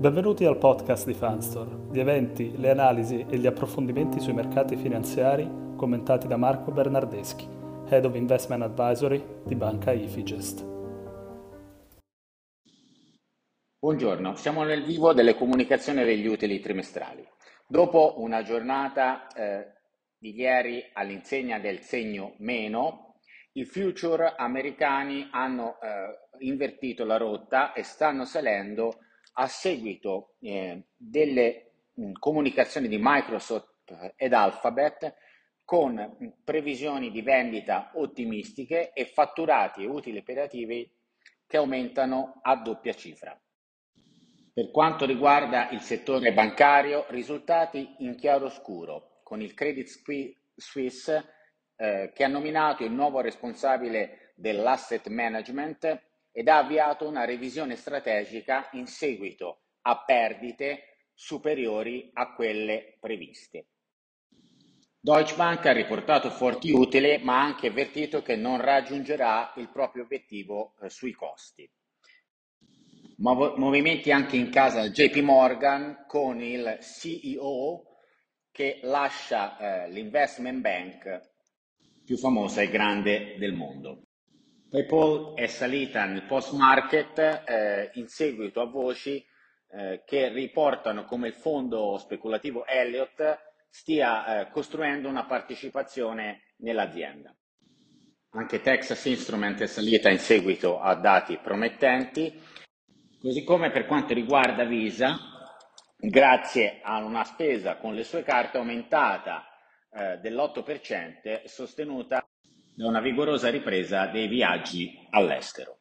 Benvenuti al podcast di Fanstore, gli eventi, le analisi e gli approfondimenti sui mercati finanziari commentati da Marco Bernardeschi, Head of Investment Advisory di Banca Ifigest. Buongiorno, siamo nel vivo delle comunicazioni degli utili trimestrali. Dopo una giornata eh, di ieri all'insegna del segno meno, i future americani hanno eh, invertito la rotta e stanno salendo a seguito eh, delle mh, comunicazioni di Microsoft ed Alphabet con previsioni di vendita ottimistiche e fatturati e utili operativi che aumentano a doppia cifra. Per quanto riguarda il settore bancario, risultati in chiaroscuro, con il Credit Suisse eh, che ha nominato il nuovo responsabile dell'asset management ed ha avviato una revisione strategica in seguito a perdite superiori a quelle previste. Deutsche Bank ha riportato forti utili, ma ha anche avvertito che non raggiungerà il proprio obiettivo eh, sui costi. Mov- movimenti anche in casa JP Morgan con il CEO che lascia eh, l'investment bank più famosa e grande del mondo. PayPal è salita nel post market eh, in seguito a voci eh, che riportano come il fondo speculativo Elliott stia eh, costruendo una partecipazione nell'azienda. Anche Texas Instrument è salita in seguito a dati promettenti, così come per quanto riguarda Visa, grazie a una spesa con le sue carte aumentata eh, dell'8% sostenuta da una vigorosa ripresa dei viaggi all'estero.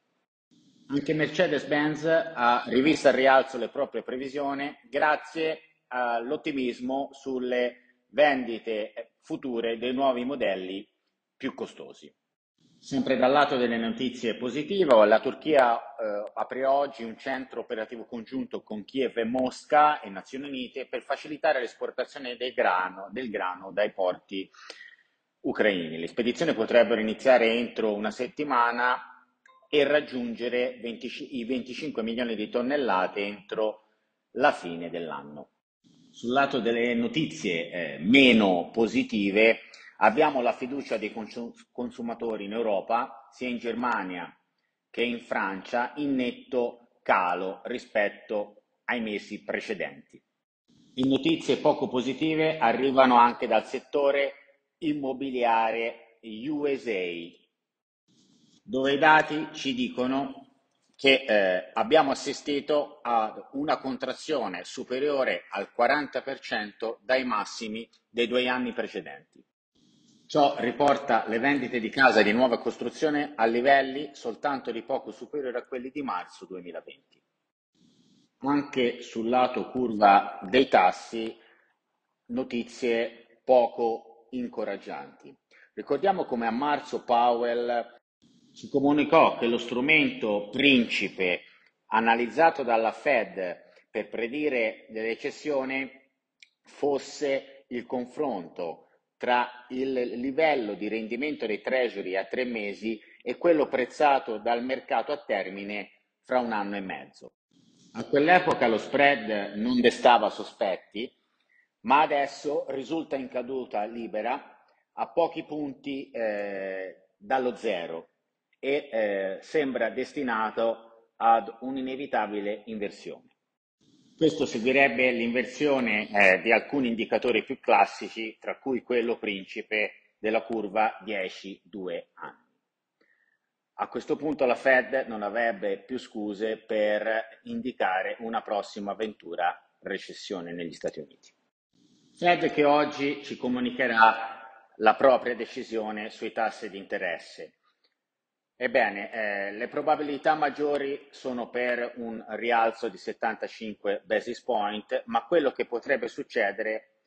Anche Mercedes-Benz ha rivisto al rialzo le proprie previsioni grazie all'ottimismo sulle vendite future dei nuovi modelli più costosi. Sempre dal lato delle notizie positive, la Turchia eh, apre oggi un centro operativo congiunto con Kiev e Mosca e Nazioni Unite per facilitare l'esportazione grano, del grano dai porti ucraini. Le spedizioni potrebbero iniziare entro una settimana e raggiungere 20, i 25 milioni di tonnellate entro la fine dell'anno. Sul lato delle notizie eh, meno positive abbiamo la fiducia dei consumatori in Europa, sia in Germania che in Francia, in netto calo rispetto ai mesi precedenti. In notizie poco positive arrivano anche dal settore immobiliare USA, dove i dati ci dicono che eh, abbiamo assistito a una contrazione superiore al 40% dai massimi dei due anni precedenti. Ciò riporta le vendite di casa di nuova costruzione a livelli soltanto di poco superiori a quelli di marzo 2020. Anche sul lato curva dei tassi, notizie poco incoraggianti. Ricordiamo come a marzo Powell ci comunicò che lo strumento principe analizzato dalla Fed per predire le recessioni fosse il confronto tra il livello di rendimento dei treasury a tre mesi e quello prezzato dal mercato a termine fra un anno e mezzo. A quell'epoca lo spread non destava sospetti ma adesso risulta in caduta libera a pochi punti eh, dallo zero e eh, sembra destinato ad un'inevitabile inversione. Questo seguirebbe l'inversione eh, di alcuni indicatori più classici, tra cui quello principe della curva 10-2 anni. A questo punto la Fed non avrebbe più scuse per indicare una prossima avventura recessione negli Stati Uniti. Fed che oggi ci comunicherà la propria decisione sui tassi di interesse. Ebbene, eh, le probabilità maggiori sono per un rialzo di 75 basis point, ma quello che potrebbe succedere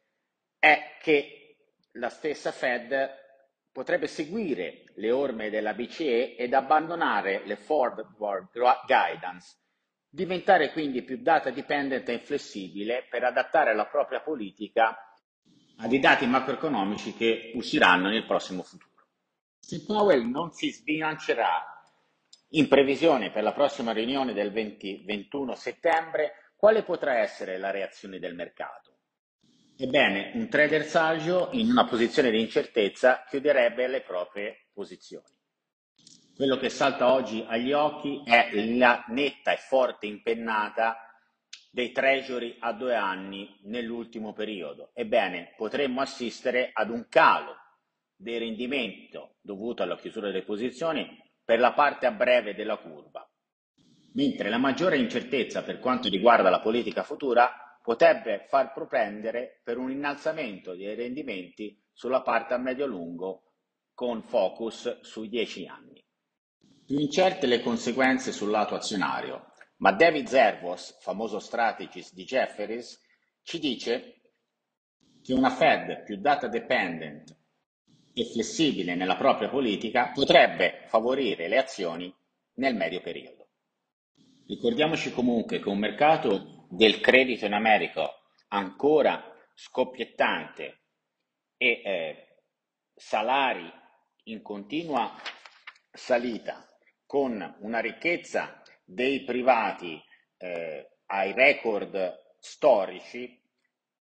è che la stessa Fed potrebbe seguire le orme della BCE ed abbandonare le forward guidance, diventare quindi più data dipendente e flessibile per adattare la propria politica ai dati macroeconomici che usciranno nel prossimo futuro. Se Powell non si sbilancerà in previsione per la prossima riunione del 20, 21 settembre, quale potrà essere la reazione del mercato? Ebbene, un trader saggio in una posizione di incertezza chiuderebbe le proprie posizioni. Quello che salta oggi agli occhi è la netta e forte impennata dei treasury a due anni nell'ultimo periodo. Ebbene, potremmo assistere ad un calo del rendimento dovuto alla chiusura delle posizioni per la parte a breve della curva, mentre la maggiore incertezza per quanto riguarda la politica futura potrebbe far propendere per un innalzamento dei rendimenti sulla parte a medio-lungo con focus sui 10 anni. Più incerte le conseguenze sul lato azionario, ma David Zervos, famoso strategist di Jefferies, ci dice che una Fed più data dependent e flessibile nella propria politica potrebbe favorire le azioni nel medio periodo. Ricordiamoci comunque che un mercato del credito in America ancora scoppiettante e eh, salari in continua salita con una ricchezza dei privati eh, ai record storici,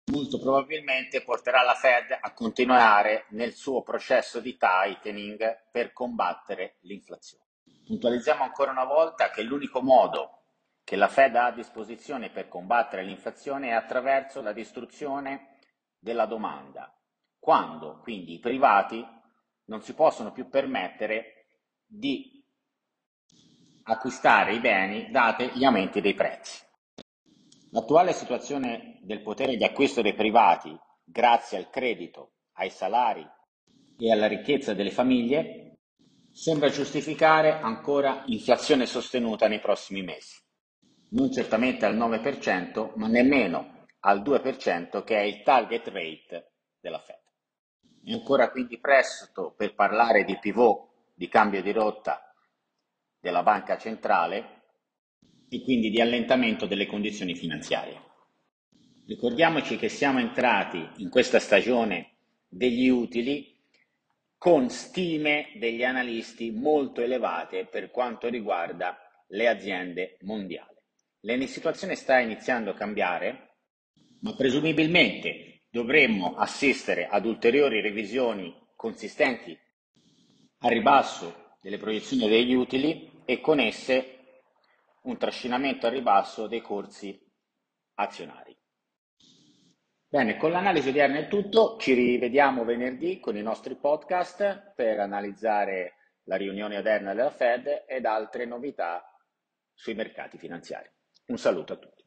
molto probabilmente porterà la Fed a continuare nel suo processo di tightening per combattere l'inflazione. Puntualizziamo ancora una volta che l'unico modo che la Fed ha a disposizione per combattere l'inflazione è attraverso la distruzione della domanda, quando quindi i privati non si possono più permettere di acquistare i beni date gli aumenti dei prezzi. L'attuale situazione del potere di acquisto dei privati, grazie al credito, ai salari e alla ricchezza delle famiglie, sembra giustificare ancora inflazione sostenuta nei prossimi mesi. Non certamente al 9%, ma nemmeno al 2% che è il target rate della Fed. È ancora quindi presto per parlare di pivot, di cambio di rotta della banca centrale e quindi di allentamento delle condizioni finanziarie. Ricordiamoci che siamo entrati in questa stagione degli utili con stime degli analisti molto elevate per quanto riguarda le aziende mondiali. La situazione sta iniziando a cambiare, ma presumibilmente dovremmo assistere ad ulteriori revisioni consistenti a ribasso delle proiezioni degli utili e con esse un trascinamento a ribasso dei corsi azionari. Bene, con l'analisi odierna è tutto, ci rivediamo venerdì con i nostri podcast per analizzare la riunione odierna della Fed ed altre novità sui mercati finanziari. Un saluto a tutti.